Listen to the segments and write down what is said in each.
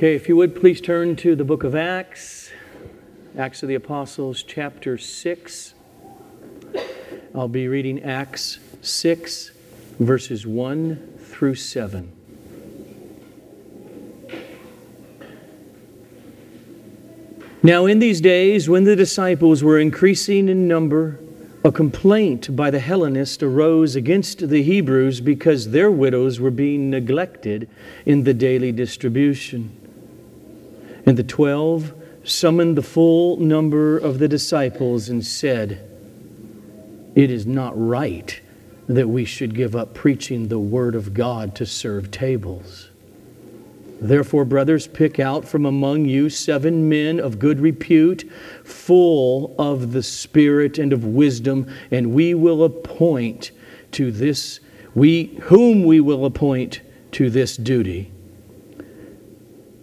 Okay, if you would please turn to the book of Acts, Acts of the Apostles, chapter 6. I'll be reading Acts 6, verses 1 through 7. Now, in these days, when the disciples were increasing in number, a complaint by the Hellenists arose against the Hebrews because their widows were being neglected in the daily distribution. And the twelve summoned the full number of the disciples and said, It is not right that we should give up preaching the Word of God to serve tables. Therefore, brothers, pick out from among you seven men of good repute, full of the Spirit and of wisdom, and we will appoint to this, we, whom we will appoint to this duty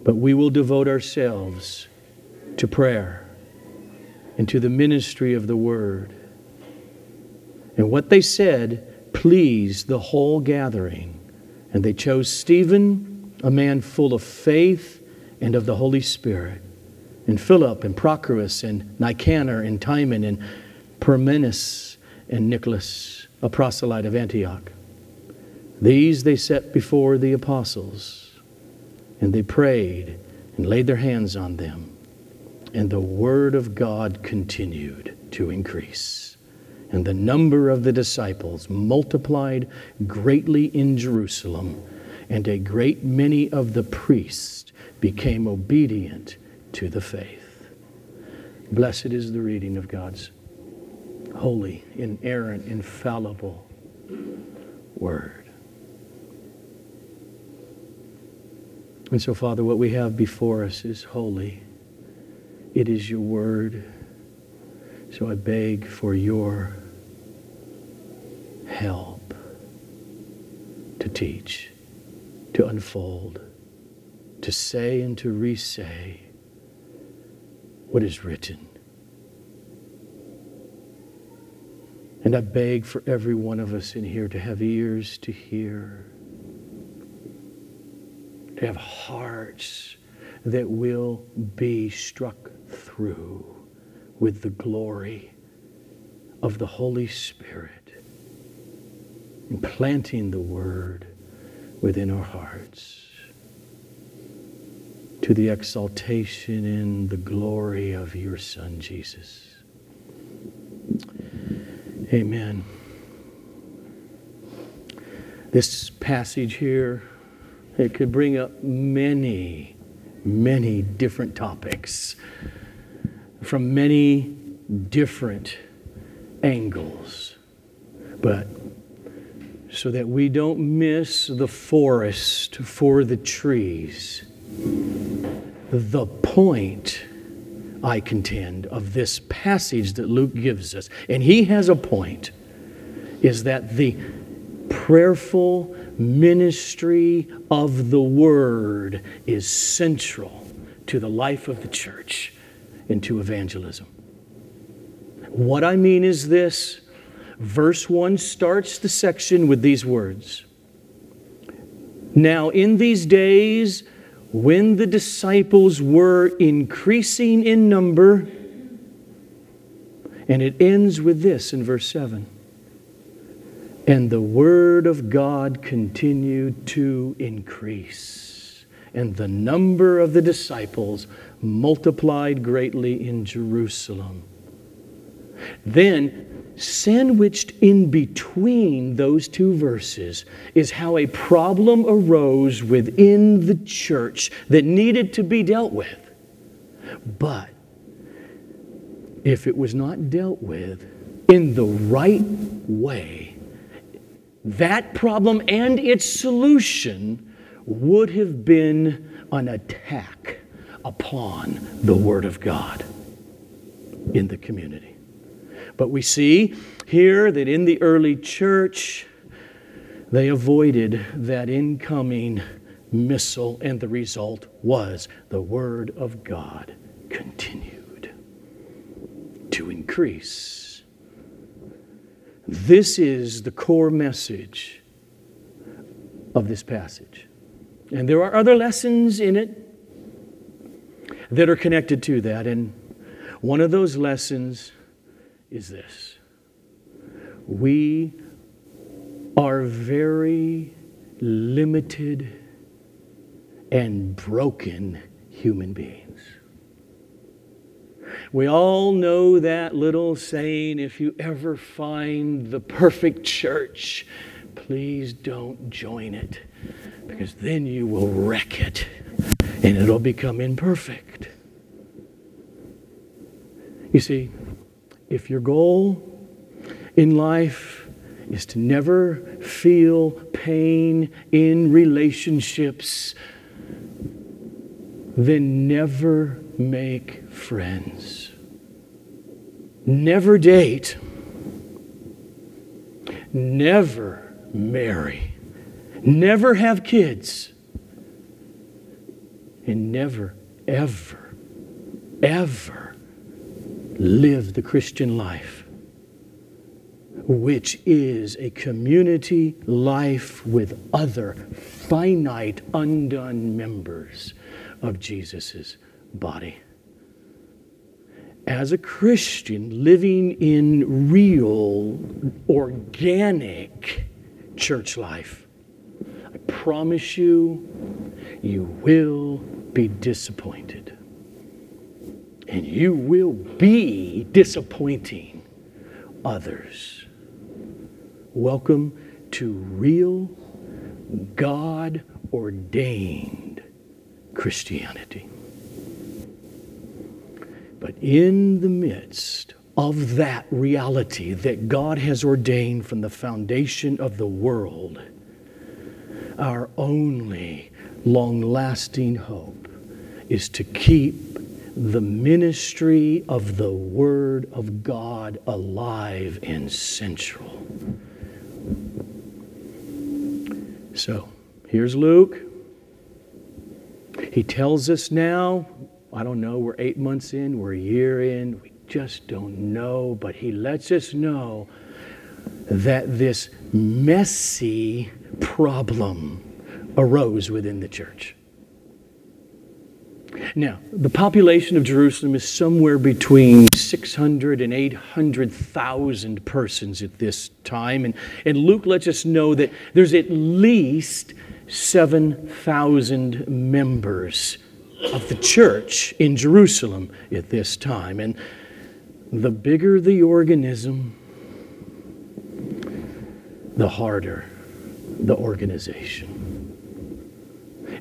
but we will devote ourselves to prayer and to the ministry of the word. And what they said pleased the whole gathering. And they chose Stephen, a man full of faith and of the Holy Spirit, and Philip and Prochorus and Nicanor and Timon and Parmenas and Nicholas, a proselyte of Antioch. These they set before the apostles and they prayed and laid their hands on them. And the word of God continued to increase. And the number of the disciples multiplied greatly in Jerusalem, and a great many of the priests became obedient to the faith. Blessed is the reading of God's holy, inerrant, infallible word. And so, Father, what we have before us is holy. It is your word. So I beg for your help to teach, to unfold, to say and to re say what is written. And I beg for every one of us in here to have ears to hear to have hearts that will be struck through with the glory of the Holy Spirit, implanting the Word within our hearts to the exaltation in the glory of your Son, Jesus. Amen. This passage here it could bring up many, many different topics from many different angles. But so that we don't miss the forest for the trees, the point, I contend, of this passage that Luke gives us, and he has a point, is that the prayerful ministry of the Word is central to the life of the church and to evangelism. What I mean is this verse 1 starts the section with these words Now, in these days, when the disciples were increasing in number, and it ends with this in verse 7 and the word of God continued to increase. And the number of the disciples multiplied greatly in Jerusalem. Then, sandwiched in between those two verses, is how a problem arose within the church that needed to be dealt with. But if it was not dealt with in the right way, that problem and its solution would have been an attack upon the Word of God in the community. But we see here that in the early church, they avoided that incoming missile, and the result was the Word of God continued to increase this is the core message of this passage. And there are other lessons in it, that are connected to that. And one of those lessons is this we are very limited and broken human beings. We all know that little saying if you ever find the perfect church, please don't join it because then you will wreck it and it'll become imperfect. You see, if your goal in life is to never feel pain in relationships, then never make friends. Never date. Never marry. Never have kids. And never, ever, ever live the Christian life, which is a community life with other finite, undone members of Jesus' body. As a Christian living in real, organic church life, I promise you, you will be disappointed. And you will be disappointing others. Welcome to real, God ordained Christianity. But in the midst of that reality that God has ordained from the foundation of the world, our only long lasting hope is to keep the ministry of the Word of God alive and central. So here's Luke. He tells us now, I don't know, we're eight months in, we're a year in, we just don't know, but he lets us know that this messy problem arose within the church. Now, the population of Jerusalem is somewhere between 600 and 800,000 persons at this time. And, and Luke lets us know that there's at least 7,000 members of the church in Jerusalem at this time. And the bigger the organism, the harder the organization.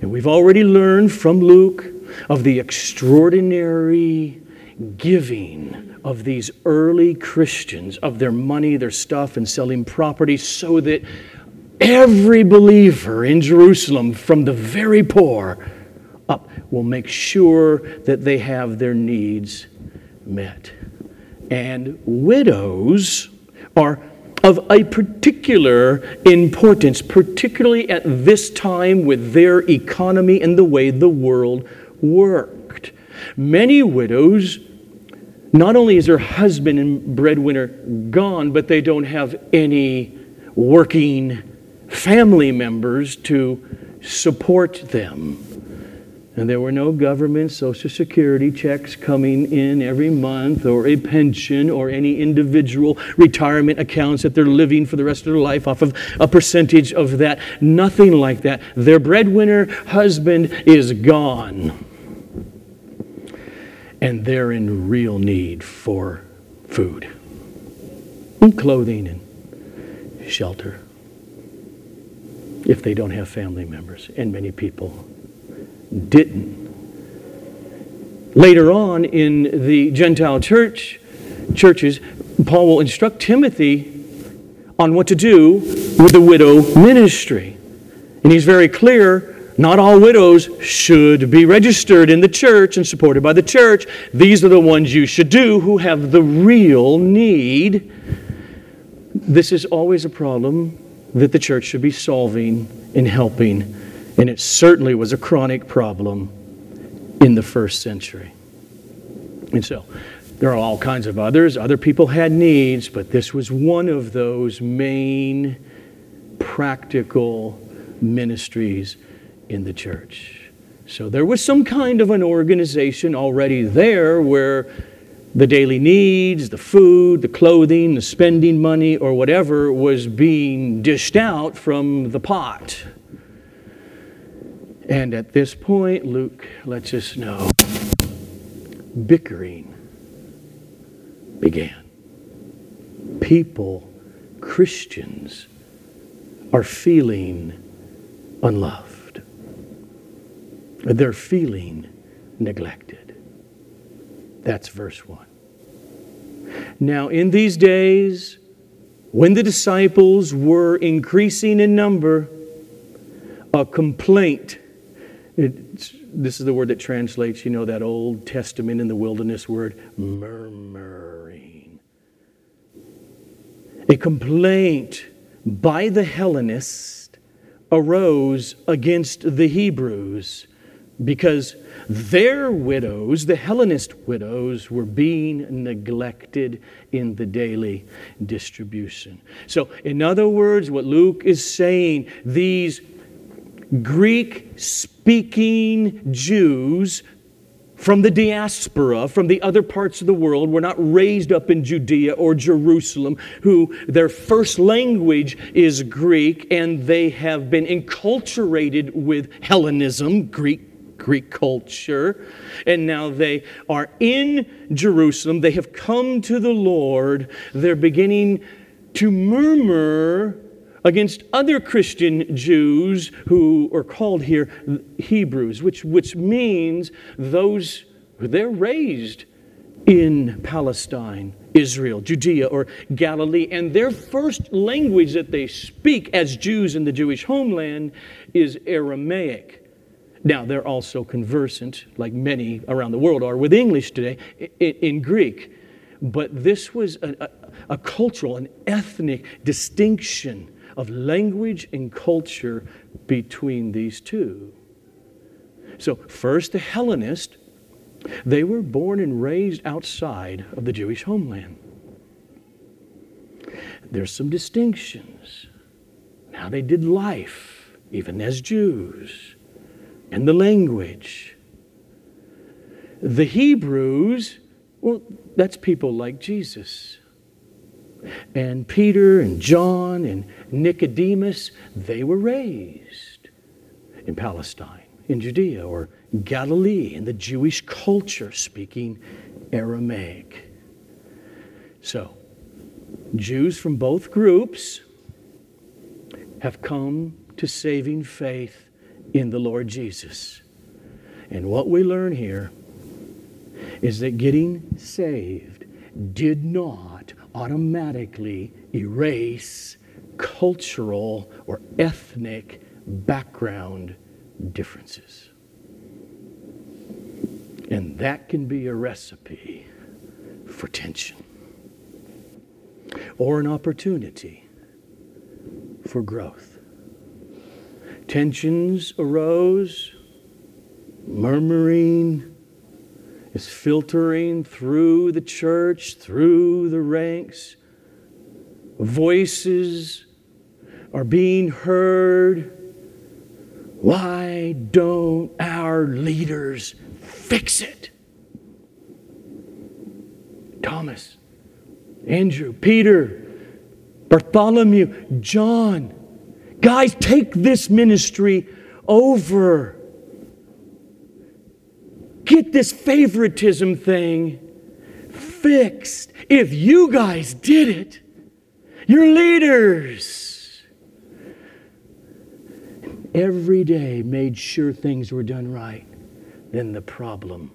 And we've already learned from Luke of the extraordinary giving of these early Christians of their money, their stuff, and selling property so that every believer in Jerusalem, from the very poor will make sure that they have their needs met. And widows are of a particular importance, particularly at this time with their economy and the way the world worked. Many widows, not only is their husband and breadwinner gone, but they don't have any working family members to support them. And there were no government Social Security checks coming in every month, or a pension, or any individual retirement accounts that they're living for the rest of their life off of a percentage of that. Nothing like that. Their breadwinner husband is gone. And they're in real need for food, and clothing, and shelter if they don't have family members. And many people didn't. Later on in the Gentile church, churches, Paul will instruct Timothy on what to do with the widow ministry. And he's very clear not all widows should be registered in the church and supported by the church. These are the ones you should do who have the real need. This is always a problem that the church should be solving and helping and it certainly was a chronic problem in the first century. And so, there are all kinds of others. Other people had needs, but this was one of those main practical ministries in the church. So there was some kind of an organization already there where the daily needs, the food, the clothing, the spending money, or whatever was being dished out from the pot. And at this point, Luke lets us know bickering began. People, Christians, are feeling unloved. They're feeling neglected. That's verse 1. Now, in these days, when the disciples were increasing in number, a complaint. It's, this is the word that translates, you know, that Old Testament in the wilderness word, murmuring. A complaint by the Hellenists arose against the Hebrews because their widows, the Hellenist widows, were being neglected in the daily distribution. So, in other words, what Luke is saying, these Greek speaking Jews from the diaspora, from the other parts of the world, were not raised up in Judea or Jerusalem, who their first language is Greek, and they have been enculturated with Hellenism, Greek Greek culture. And now they are in Jerusalem. They have come to the Lord. They're beginning to murmur against other Christian Jews who are called here Hebrews, which, which means those, they're raised in Palestine, Israel, Judea, or Galilee, and their first language that they speak as Jews in the Jewish homeland is Aramaic. Now, they're also conversant, like many around the world are, with English today, in, Greek. But this was a, a, a cultural, an ethnic distinction of language and culture between these two. So, first, the Hellenist, they were born and raised outside of the Jewish homeland. There's some distinctions. How they did life, even as Jews, and the language. The Hebrews, well, that's people like Jesus. And Peter and John and Nicodemus, they were raised in Palestine, in Judea, or Galilee, in the Jewish culture, speaking Aramaic. So, Jews from both groups have come to saving faith in the Lord Jesus. And what we learn here is that getting saved did not automatically erase cultural or ethnic background differences. And that can be a recipe for tension or an opportunity for growth. Tensions arose, murmuring is filtering through the church, through the ranks. Voices are being heard. Why don't our leaders fix it? Thomas, Andrew, Peter, Bartholomew, John. Guys, take this ministry over. Get this favoritism thing fixed. If you guys did it, your leaders every day made sure things were done right, then the problem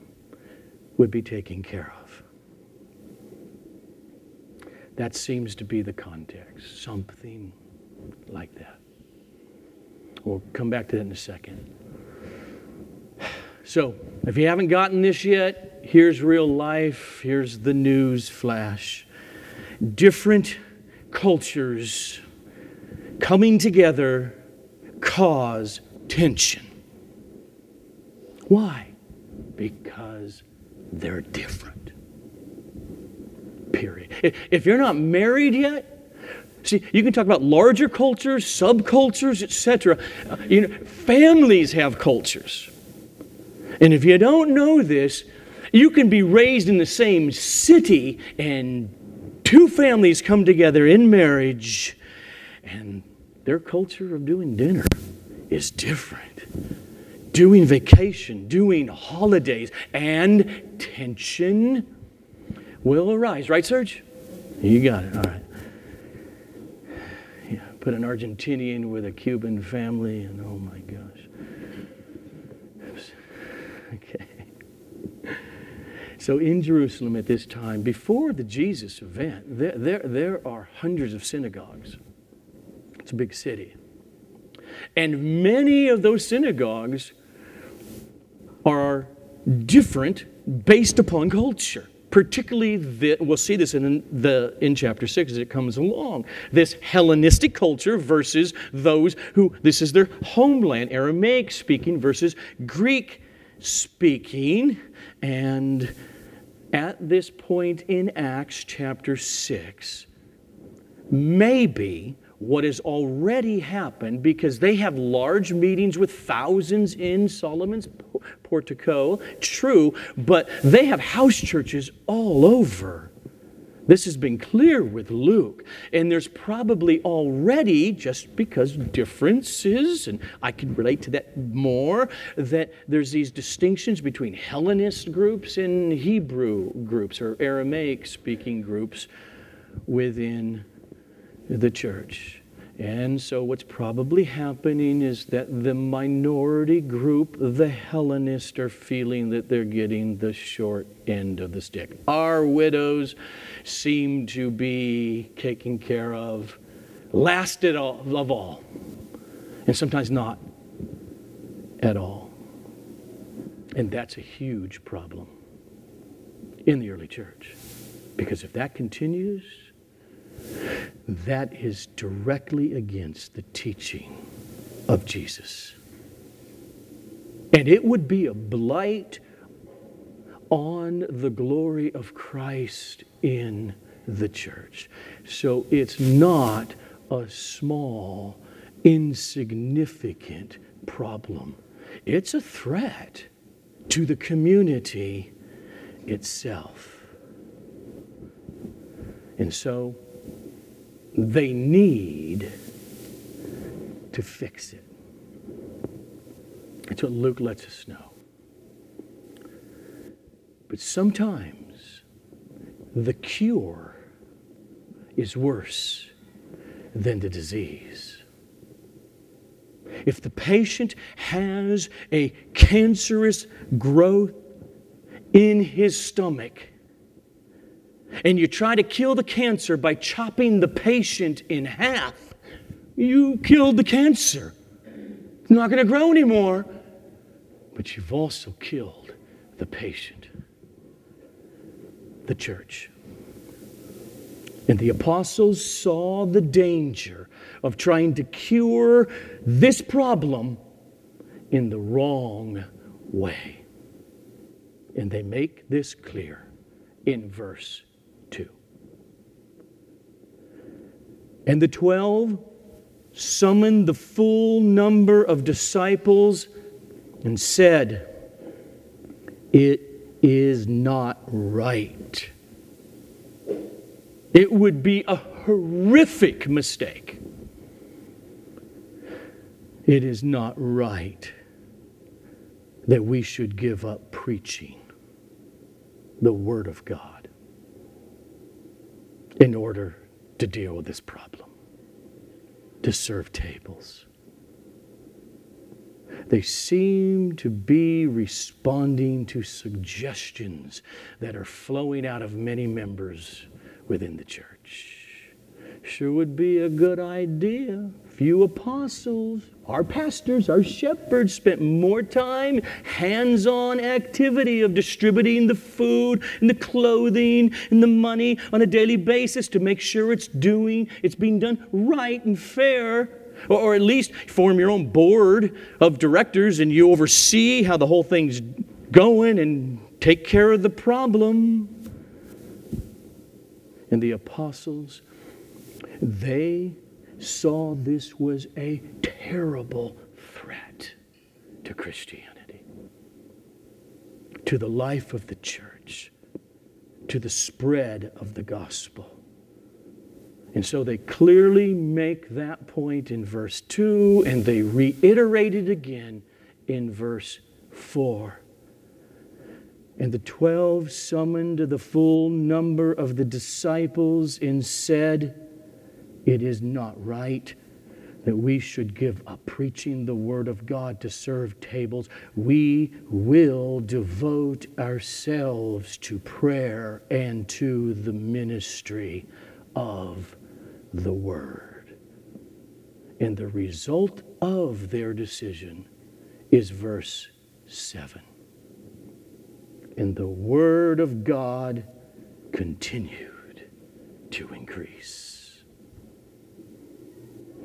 would be taken care of. That seems to be the context, something like that. We'll come back to that in a second. So, if you haven't gotten this yet, here's real life, here's the news flash. Different cultures coming together cause tension. Why? Because they're different. Period. If you're not married yet, See, you can talk about larger cultures, subcultures, etc. Uh, you know, families have cultures. And if you don't know this, you can be raised in the same city and two families come together in marriage and their culture of doing dinner is different. Doing vacation, doing holidays, and tension will arise. Right, Serge? You got it. All right. Yeah, put an Argentinian with a Cuban family, and oh my gosh. Okay. So in Jerusalem at this time, before the Jesus event, there, there, there are hundreds of synagogues. It's a big city. And many of those synagogues are different based upon culture particularly the, we'll see this in the in chapter 6 as it comes along this hellenistic culture versus those who this is their homeland aramaic speaking versus greek speaking and at this point in acts chapter 6 maybe what has already happened because they have large meetings with thousands in Solomon's portico. True, but they have house churches all over. This has been clear with Luke. And there's probably already, just because differences, and I can relate to that more, that there's these distinctions between Hellenist groups and Hebrew groups or Aramaic speaking groups within the church. And so, what's probably happening is that the minority group, the Hellenists, are feeling that they're getting the short end of the stick. Our widows seem to be taken care of last of all, and sometimes not at all. And that's a huge problem in the early church. Because if that continues, that is directly against the teaching of Jesus. And it would be a blight on the glory of Christ in the church. So it's not a small, insignificant problem, it's a threat to the community itself. And so, they need to fix it. That's what Luke lets us know. But sometimes the cure is worse than the disease. If the patient has a cancerous growth in his stomach, and you try to kill the cancer by chopping the patient in half, you killed the cancer. It's not going to grow anymore. But you've also killed the patient, the church. And the apostles saw the danger of trying to cure this problem in the wrong way. And they make this clear in verse And the twelve summoned the full number of disciples and said, It is not right. It would be a horrific mistake. It is not right that we should give up preaching the Word of God in order to deal with this problem, to serve tables. They seem to be responding to suggestions that are flowing out of many members within the church. Sure would be a good idea. Few apostles our pastors, our shepherds spent more time hands on activity of distributing the food and the clothing and the money on a daily basis to make sure it's doing, it's being done right and fair. Or, or at least form your own board of directors and you oversee how the whole thing's going and take care of the problem. And the apostles, they saw this was a terrible threat to Christianity. to the life of the church, to the spread of the gospel. And so they clearly make that point in verse 2, and they reiterate it again in verse 4. And the twelve summoned the full number of the disciples and said, It is not right that we should give up preaching the Word of God to serve tables. We will devote ourselves to prayer and to the ministry of the Word. And the result of their decision is verse 7. And the Word of God continued to increase.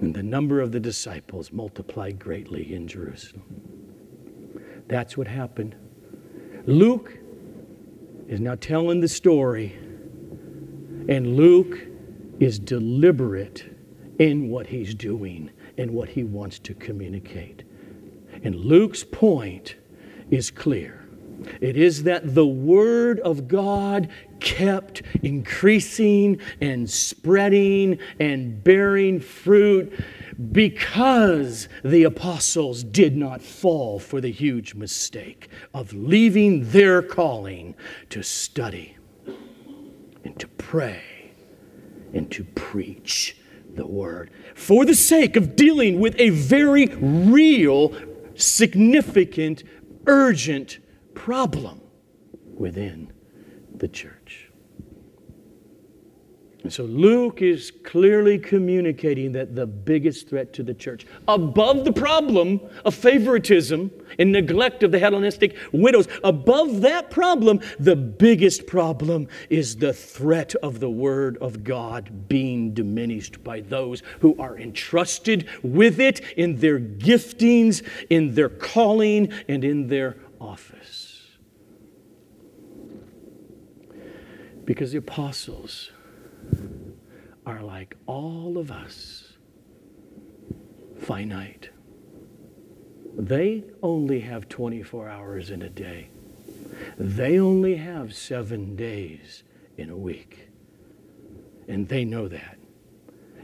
And the number of the disciples multiplied greatly in Jerusalem. That's what happened. Luke is now telling the story, and Luke is deliberate in what he's doing and what he wants to communicate. And Luke's point is clear. It is that the Word of God kept increasing and spreading and bearing fruit because the apostles did not fall for the huge mistake of leaving their calling to study and to pray and to preach the word. For the sake of dealing with a very real, significant, urgent problem within the church. And so Luke is clearly communicating that the biggest threat to the church, above the problem of favoritism and neglect of the Hellenistic widows, above that problem, the biggest problem is the threat of the Word of God being diminished by those who are entrusted with it in their giftings, in their calling, and in their office. Because the apostles, are like all of us, finite. They only have 24 hours in a day. They only have seven days in a week. And they know that.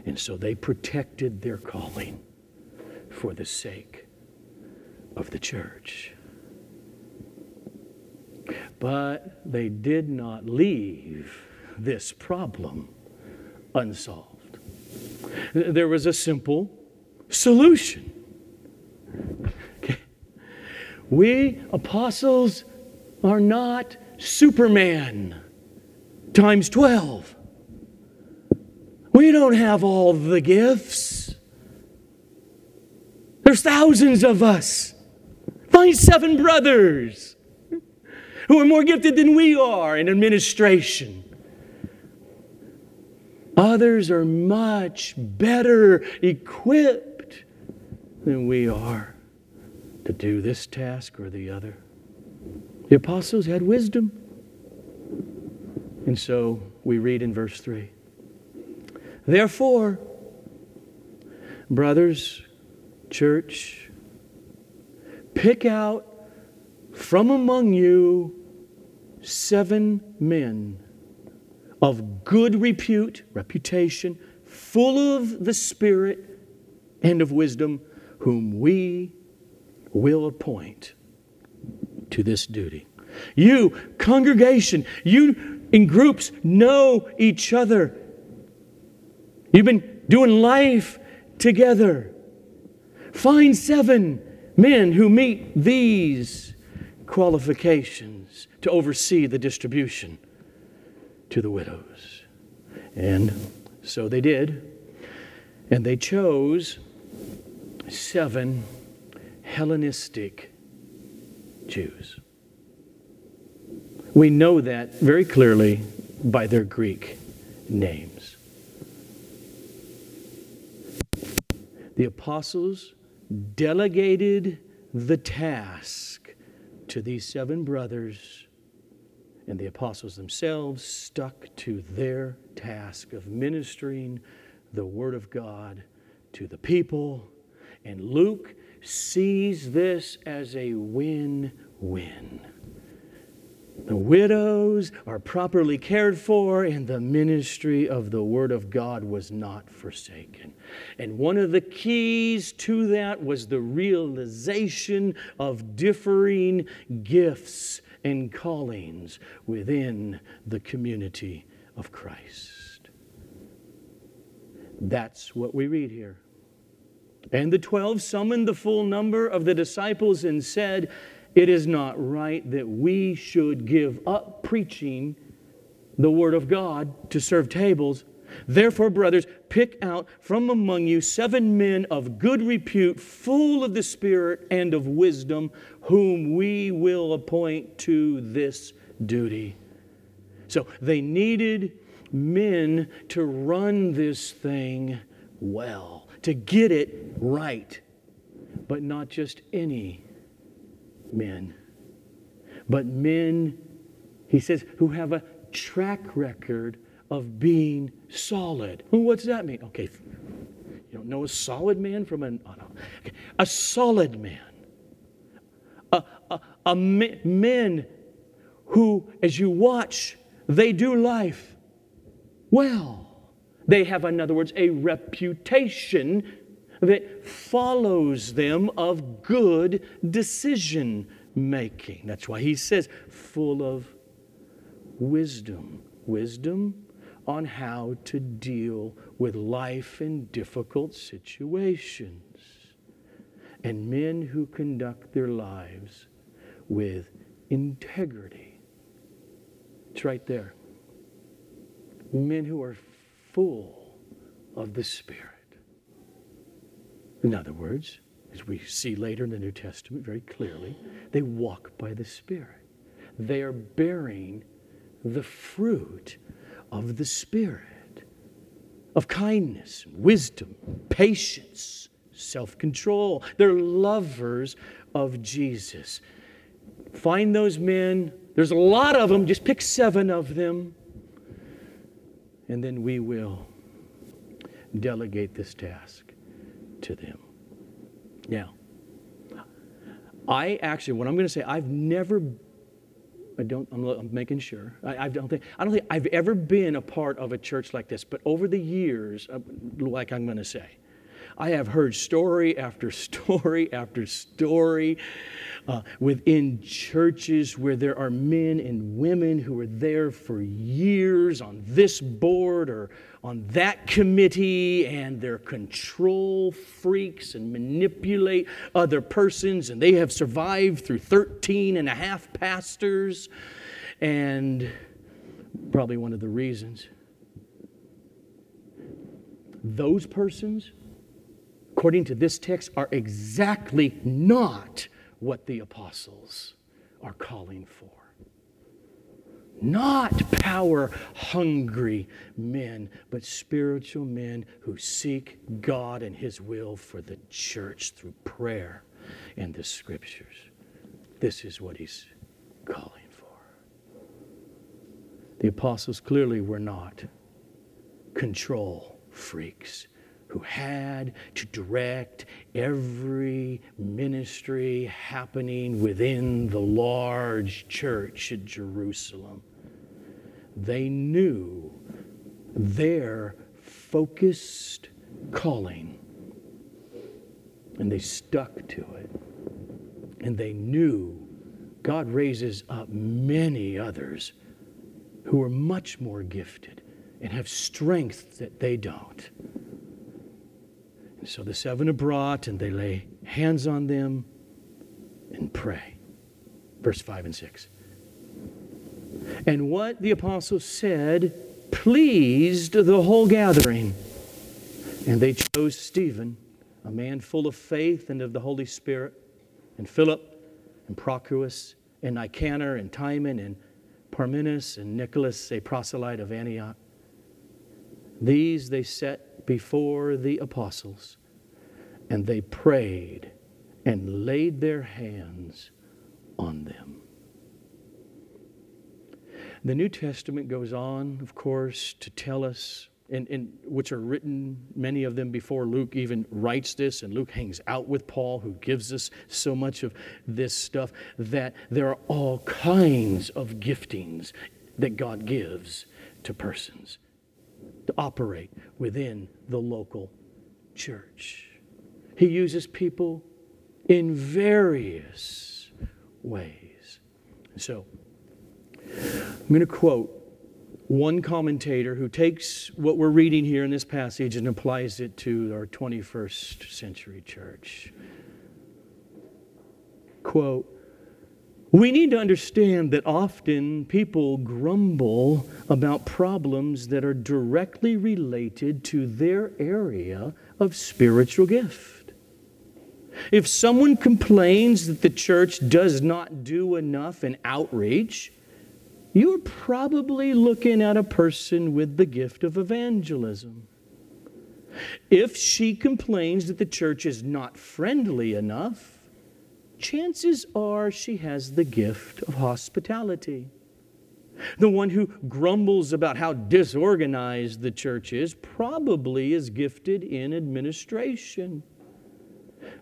And so they protected their calling for the sake of the church. But they did not leave this problem unsolved. There was a simple solution. Okay. We apostles are not Superman times 12. We don't have all the gifts. There's thousands of us. Find seven brothers who are more gifted than we are in administration Others are much better equipped than we are to do this task or the other. The apostles had wisdom. And so we read in verse 3 Therefore, brothers, church, pick out from among you seven men of good repute, reputation, full of the Spirit and of wisdom, whom we will appoint to this duty. You, congregation, you in groups know each other. You've been doing life together. Find seven men who meet these qualifications to oversee the distribution to the widows. And so they did. And they chose seven Hellenistic Jews. We know that very clearly by their Greek names. The apostles delegated the task to these seven brothers and the apostles themselves stuck to their task of ministering the Word of God to the people. And Luke sees this as a win win widows are properly cared for, and the ministry of the Word of God was not forsaken. And one of the keys to that was the realization of differing gifts and callings within the community of Christ. That's what we read here. And the twelve summoned the full number of the disciples and said, It is not right that we should give up preaching the word of God to serve tables. Therefore, brothers, pick out from among you seven men of good repute, full of the Spirit and of wisdom, whom we will appoint to this duty. So they needed men to run this thing well, to get it right. But not just any men, but men, he says, who have a track record of being solid. Well, what does that mean? Okay, you don't know a solid man from an, oh no. okay. a solid man. A, a, a men who, as you watch, they do life well. They have, in other words, a reputation that follows them of good decision making. That's why he says, full of wisdom. Wisdom on how to deal with life in difficult situations. And men who conduct their lives with integrity. It's right there. Men who are full of the Spirit. In other words, as we see later in the New Testament very clearly, they walk by the Spirit. They are bearing the fruit of the Spirit, of kindness, wisdom, patience, self control. They're lovers of Jesus. Find those men. There's a lot of them. Just pick seven of them. And then we will delegate this task to them. Now, I actually, what I'm going to say, I've never I don't, I'm, I'm making sure. I, I, don't think, I don't think I've ever been a part of a church like this, but over the years, uh, like I'm going to say, I have heard story after story after story uh, within churches where there are men and women who are there for years on this board or on that committee, and they're control freaks and manipulate other persons, and they have survived through 13 and a half pastors. And probably one of the reasons those persons according to this text, are exactly not what the apostles are calling for. Not power hungry men, but spiritual men who seek God and His will for the church through prayer and the scriptures. This is what He's calling for. The apostles clearly were not control freaks who had to direct every ministry happening within the large church at Jerusalem. They knew their focused calling and they stuck to it. And they knew God raises up many others who are much more gifted and have strength that they don't. So the seven are brought, and they lay hands on them and pray. Verse 5 and 6. And what the apostles said pleased the whole gathering. And they chose Stephen, a man full of faith and of the Holy Spirit, and Philip, and Prochorus, and Nicanor, and Timon, and Parmenas, and Nicholas, a proselyte of Antioch. These they set before the apostles, and they prayed and laid their hands on them. The New Testament goes on, of course, to tell us and, and which are written, many of them before Luke even writes this, and Luke hangs out with Paul, who gives us so much of this stuff, that there are all kinds of giftings that God gives to persons operate within the local church. He uses people in various ways. So, I'm going to quote one commentator who takes what we're reading here in this passage and applies it to our 21st century church. Quote, we need to understand that often people grumble about problems that are directly related to their area of spiritual gift. If someone complains that the church does not do enough in outreach, you're probably looking at a person with the gift of evangelism. If she complains that the church is not friendly enough, chances are she has the gift of hospitality. The one who grumbles about how disorganized the church is probably is gifted in administration.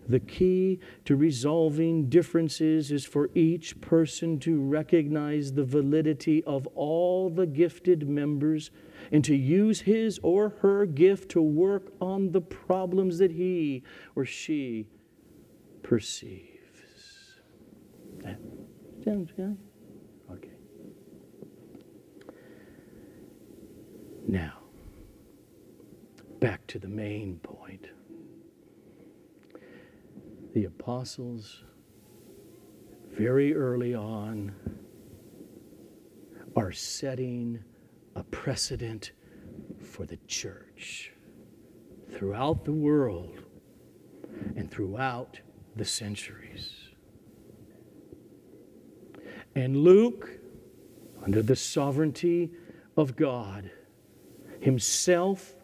The key to resolving differences is for each person to recognize the validity of all the gifted members and to use his or her gift to work on the problems that he or she perceives. Sounds good? Now, back to the main point. The apostles, very early on, are setting a precedent for the church throughout the world and throughout the centuries. And Luke, under the sovereignty of God, himself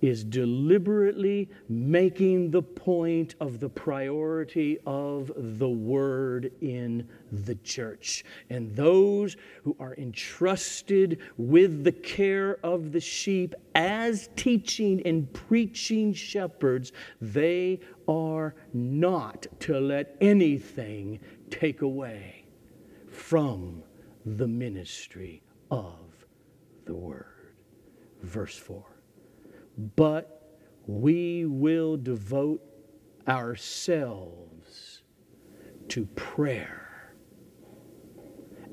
is deliberately making the point of the priority of the word in the church. And those who are entrusted with the care of the sheep as teaching and preaching shepherds, they are not to let anything take away from the ministry of the word. Verse 4. But we will devote ourselves to prayer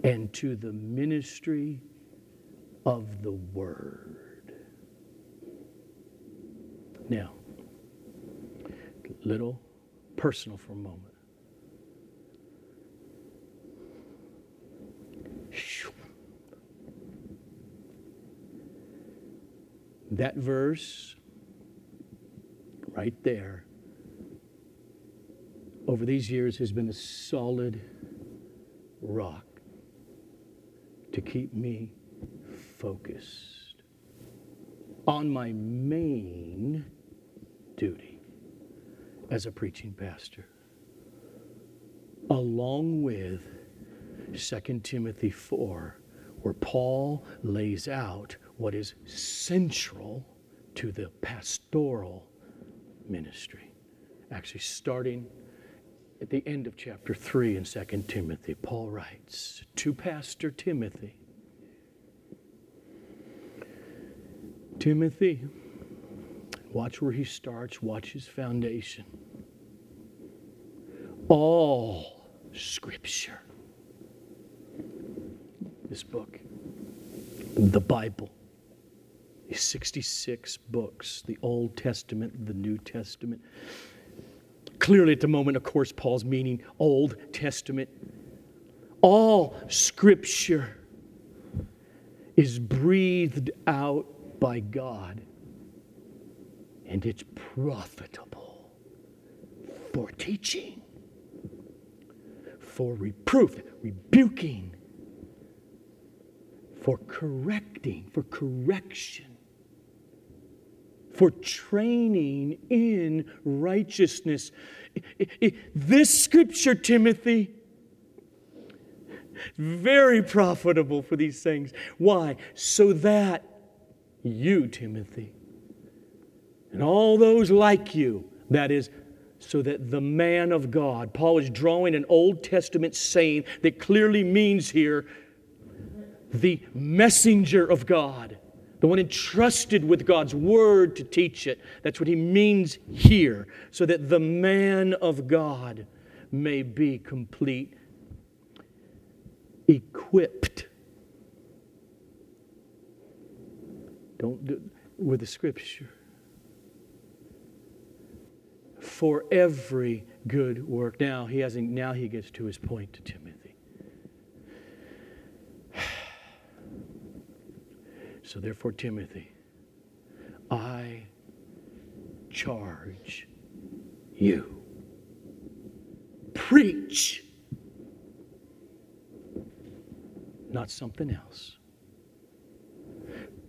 and to the ministry of the word. Now, little personal for a moment. That verse, right there, over these years has been a solid rock to keep me focused on my main duty as a preaching pastor, along with 2 Timothy 4, where Paul lays out what is central to the pastoral ministry. Actually, starting at the end of chapter 3 in 2 Timothy, Paul writes to Pastor Timothy Timothy, watch where he starts, watch his foundation. All scripture. This book, the Bible, 66 books the Old Testament, the New Testament. Clearly, at the moment, of course, Paul's meaning Old Testament. All scripture is breathed out by God, and it's profitable for teaching, for reproof, rebuking, for correcting, for correction for training in righteousness. This scripture, Timothy, very profitable for these things. Why? So that you, Timothy, and all those like you. That is, so that the man of God, Paul is drawing an Old Testament saying that clearly means here the messenger of God, the one entrusted with God's word to teach it. That's what he means here, so that the man of God may be complete, equipped. Don't do with the scripture for every good work. Now he hasn't now he gets to his point to Timothy. So therefore, Timothy, I charge you. Preach, not something else.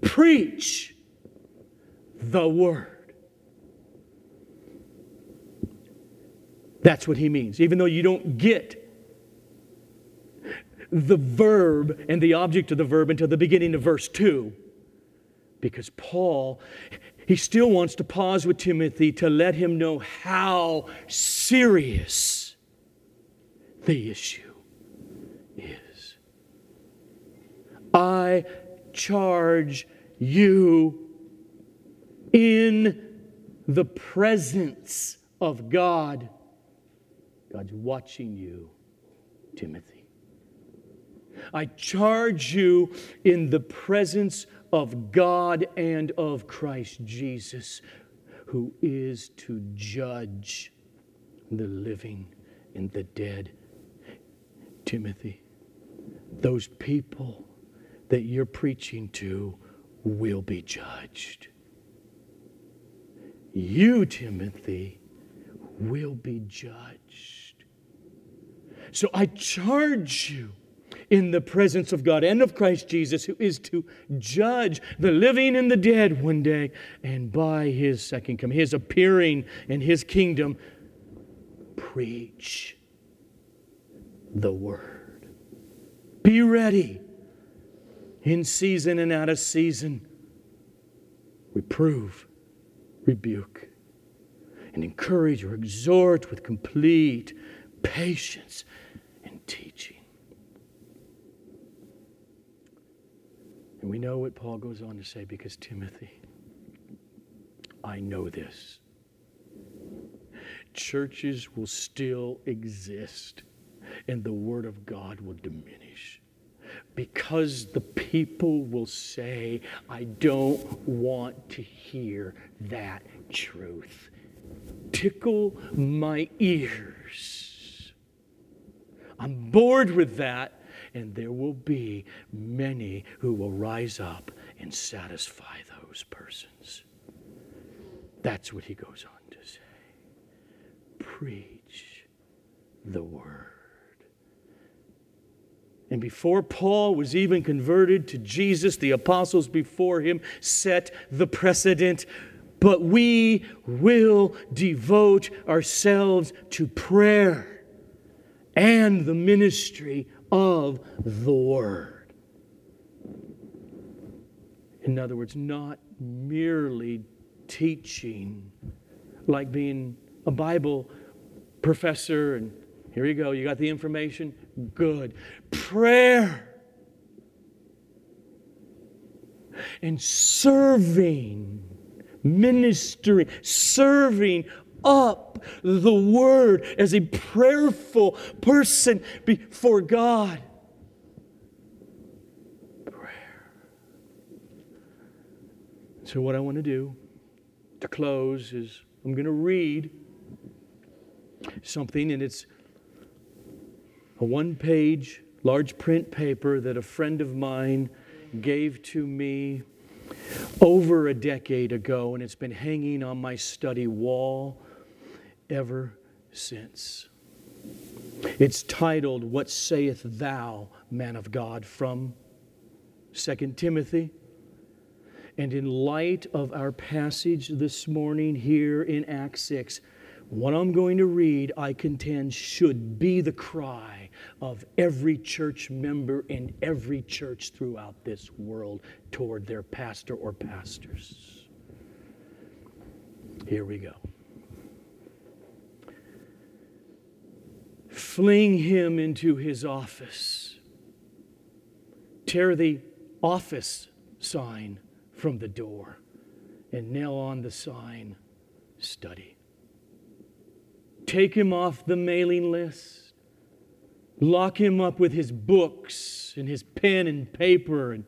Preach the word. That's what he means. Even though you don't get the verb and the object of the verb until the beginning of verse 2, because Paul, he still wants to pause with Timothy to let him know how serious the issue is. I charge you in the presence of God God's watching you, Timothy. I charge you in the presence of God and of Christ Jesus, who is to judge the living and the dead. Timothy, those people that you're preaching to will be judged. You, Timothy, will be judged. So I charge you in the presence of God and of Christ Jesus, who is to judge the living and the dead one day, and by his second coming, his appearing in his kingdom, preach the word. Be ready in season and out of season. Reprove, rebuke, and encourage or exhort with complete patience and teaching. And we know what Paul goes on to say because Timothy, I know this. Churches will still exist and the Word of God will diminish because the people will say, I don't want to hear that truth. Tickle my ears I'm bored with that. And there will be many who will rise up and satisfy those persons. That's what he goes on to say. Preach the word. And before Paul was even converted to Jesus, the apostles before him set the precedent. But we will devote ourselves to prayer and the ministry of the Word. In other words, not merely teaching, like being a Bible professor, and here you go, you got the information? Good. Prayer and serving, ministering, serving up the Word as a prayerful person before God. Prayer. So, what I want to do to close is I'm going to read something, and it's a one page, large print paper that a friend of mine gave to me over a decade ago, and it's been hanging on my study wall ever since. It's titled, What Sayest Thou, Man of God, from 2 Timothy. And in light of our passage this morning here in Acts 6, what I'm going to read, I contend, should be the cry of every church member in every church throughout this world toward their pastor or pastors. Here we go. Fling him into his office. Tear the office sign from the door and nail on the sign study. Take him off the mailing list. Lock him up with his books and his pen and paper and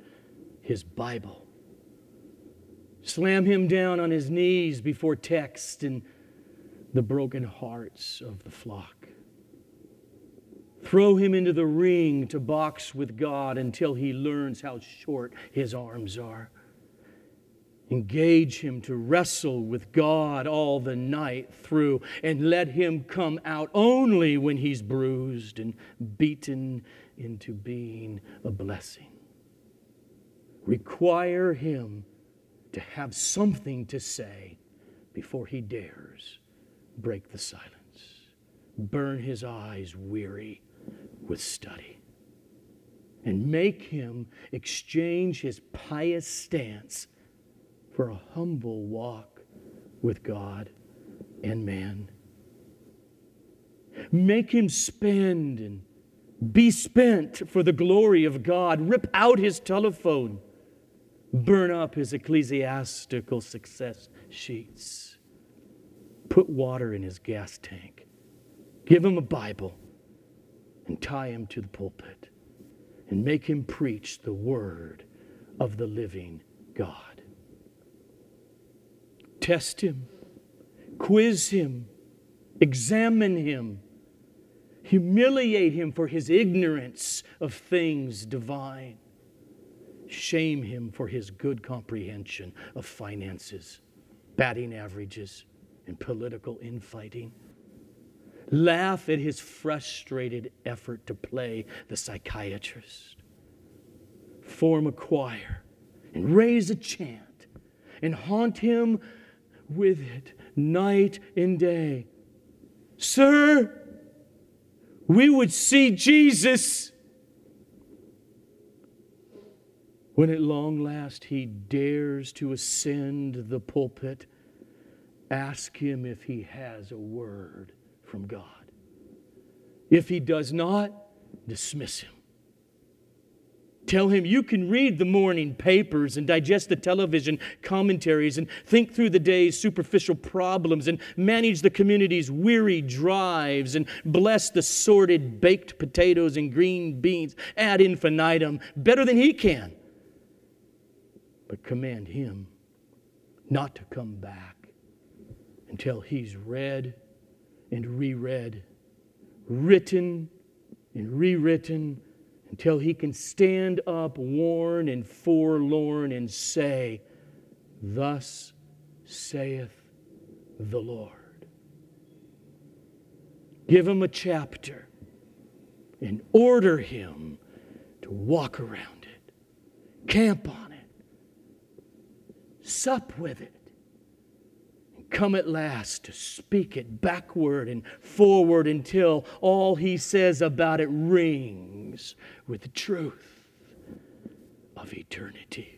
his Bible. Slam him down on his knees before text and the broken hearts of the flock. Throw him into the ring to box with God until he learns how short his arms are. Engage him to wrestle with God all the night through and let him come out only when he's bruised and beaten into being a blessing. Require him to have something to say before he dares break the silence. Burn his eyes weary with study. And make him exchange his pious stance for a humble walk with God and man. Make him spend and be spent for the glory of God. Rip out his telephone burn up his ecclesiastical success sheets, put water in his gas tank, give him a Bible, and tie him to the pulpit, and make him preach the word of the living God. Test him, quiz him, examine him, humiliate him for his ignorance of things divine shame him for his good comprehension of finances, batting averages, and political infighting. Laugh at his frustrated effort to play the psychiatrist. Form a choir and raise a chant and haunt him with it night and day. Sir, we would see Jesus. When at long last he dares to ascend the pulpit, ask him if he has a word from God. If he does not, dismiss him. Tell him you can read the morning papers and digest the television commentaries and think through the day's superficial problems and manage the community's weary drives and bless the sordid baked potatoes and green beans ad infinitum better than he can but command him not to come back until he's read and reread, written and rewritten, until he can stand up worn and forlorn and say, Thus saith the Lord. Give him a chapter and order him to walk around it, camp on it, sup with it, come at last to speak it backward and forward until all he says about it rings with the truth of eternity.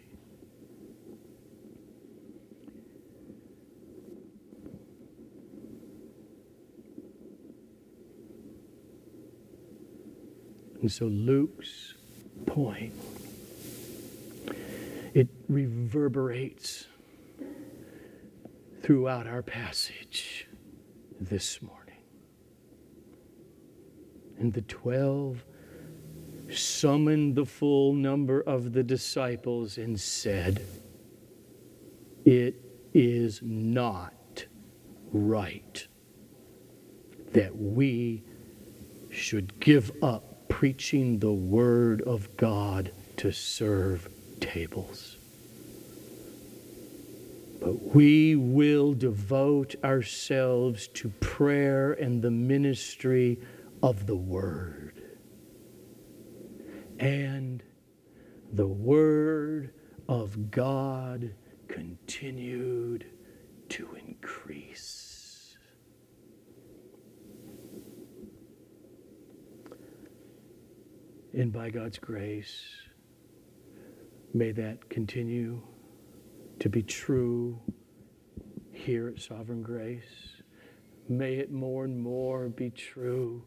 And so Luke's point it reverberates throughout our passage this morning. And the twelve summoned the full number of the disciples and said, It is not right that we should give up preaching the Word of God to serve tables. But we will devote ourselves to prayer and the ministry of the Word. And the Word of God continued to increase. And by God's grace, May that continue to be true here at Sovereign Grace. May it more and more be true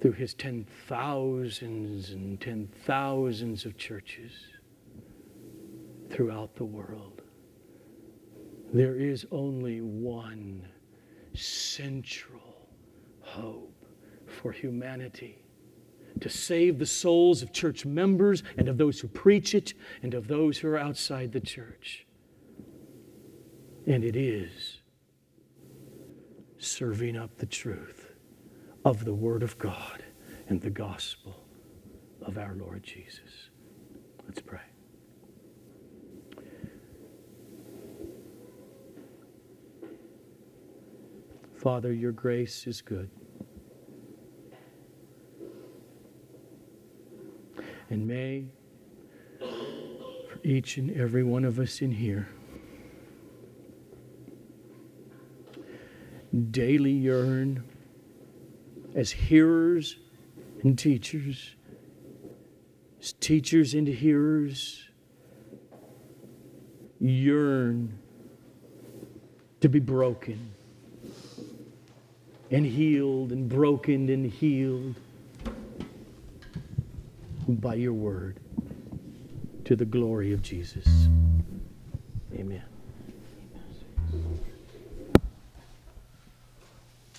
through his ten thousands and ten thousands of churches throughout the world. There is only one central hope for humanity to save the souls of church members and of those who preach it and of those who are outside the church. And it is serving up the truth of the Word of God and the gospel of our Lord Jesus. Let's pray. Father, your grace is good. And may, for each and every one of us in here, daily yearn as hearers and teachers, as teachers and hearers, yearn to be broken and healed and broken and healed by your word to the glory of Jesus. Amen.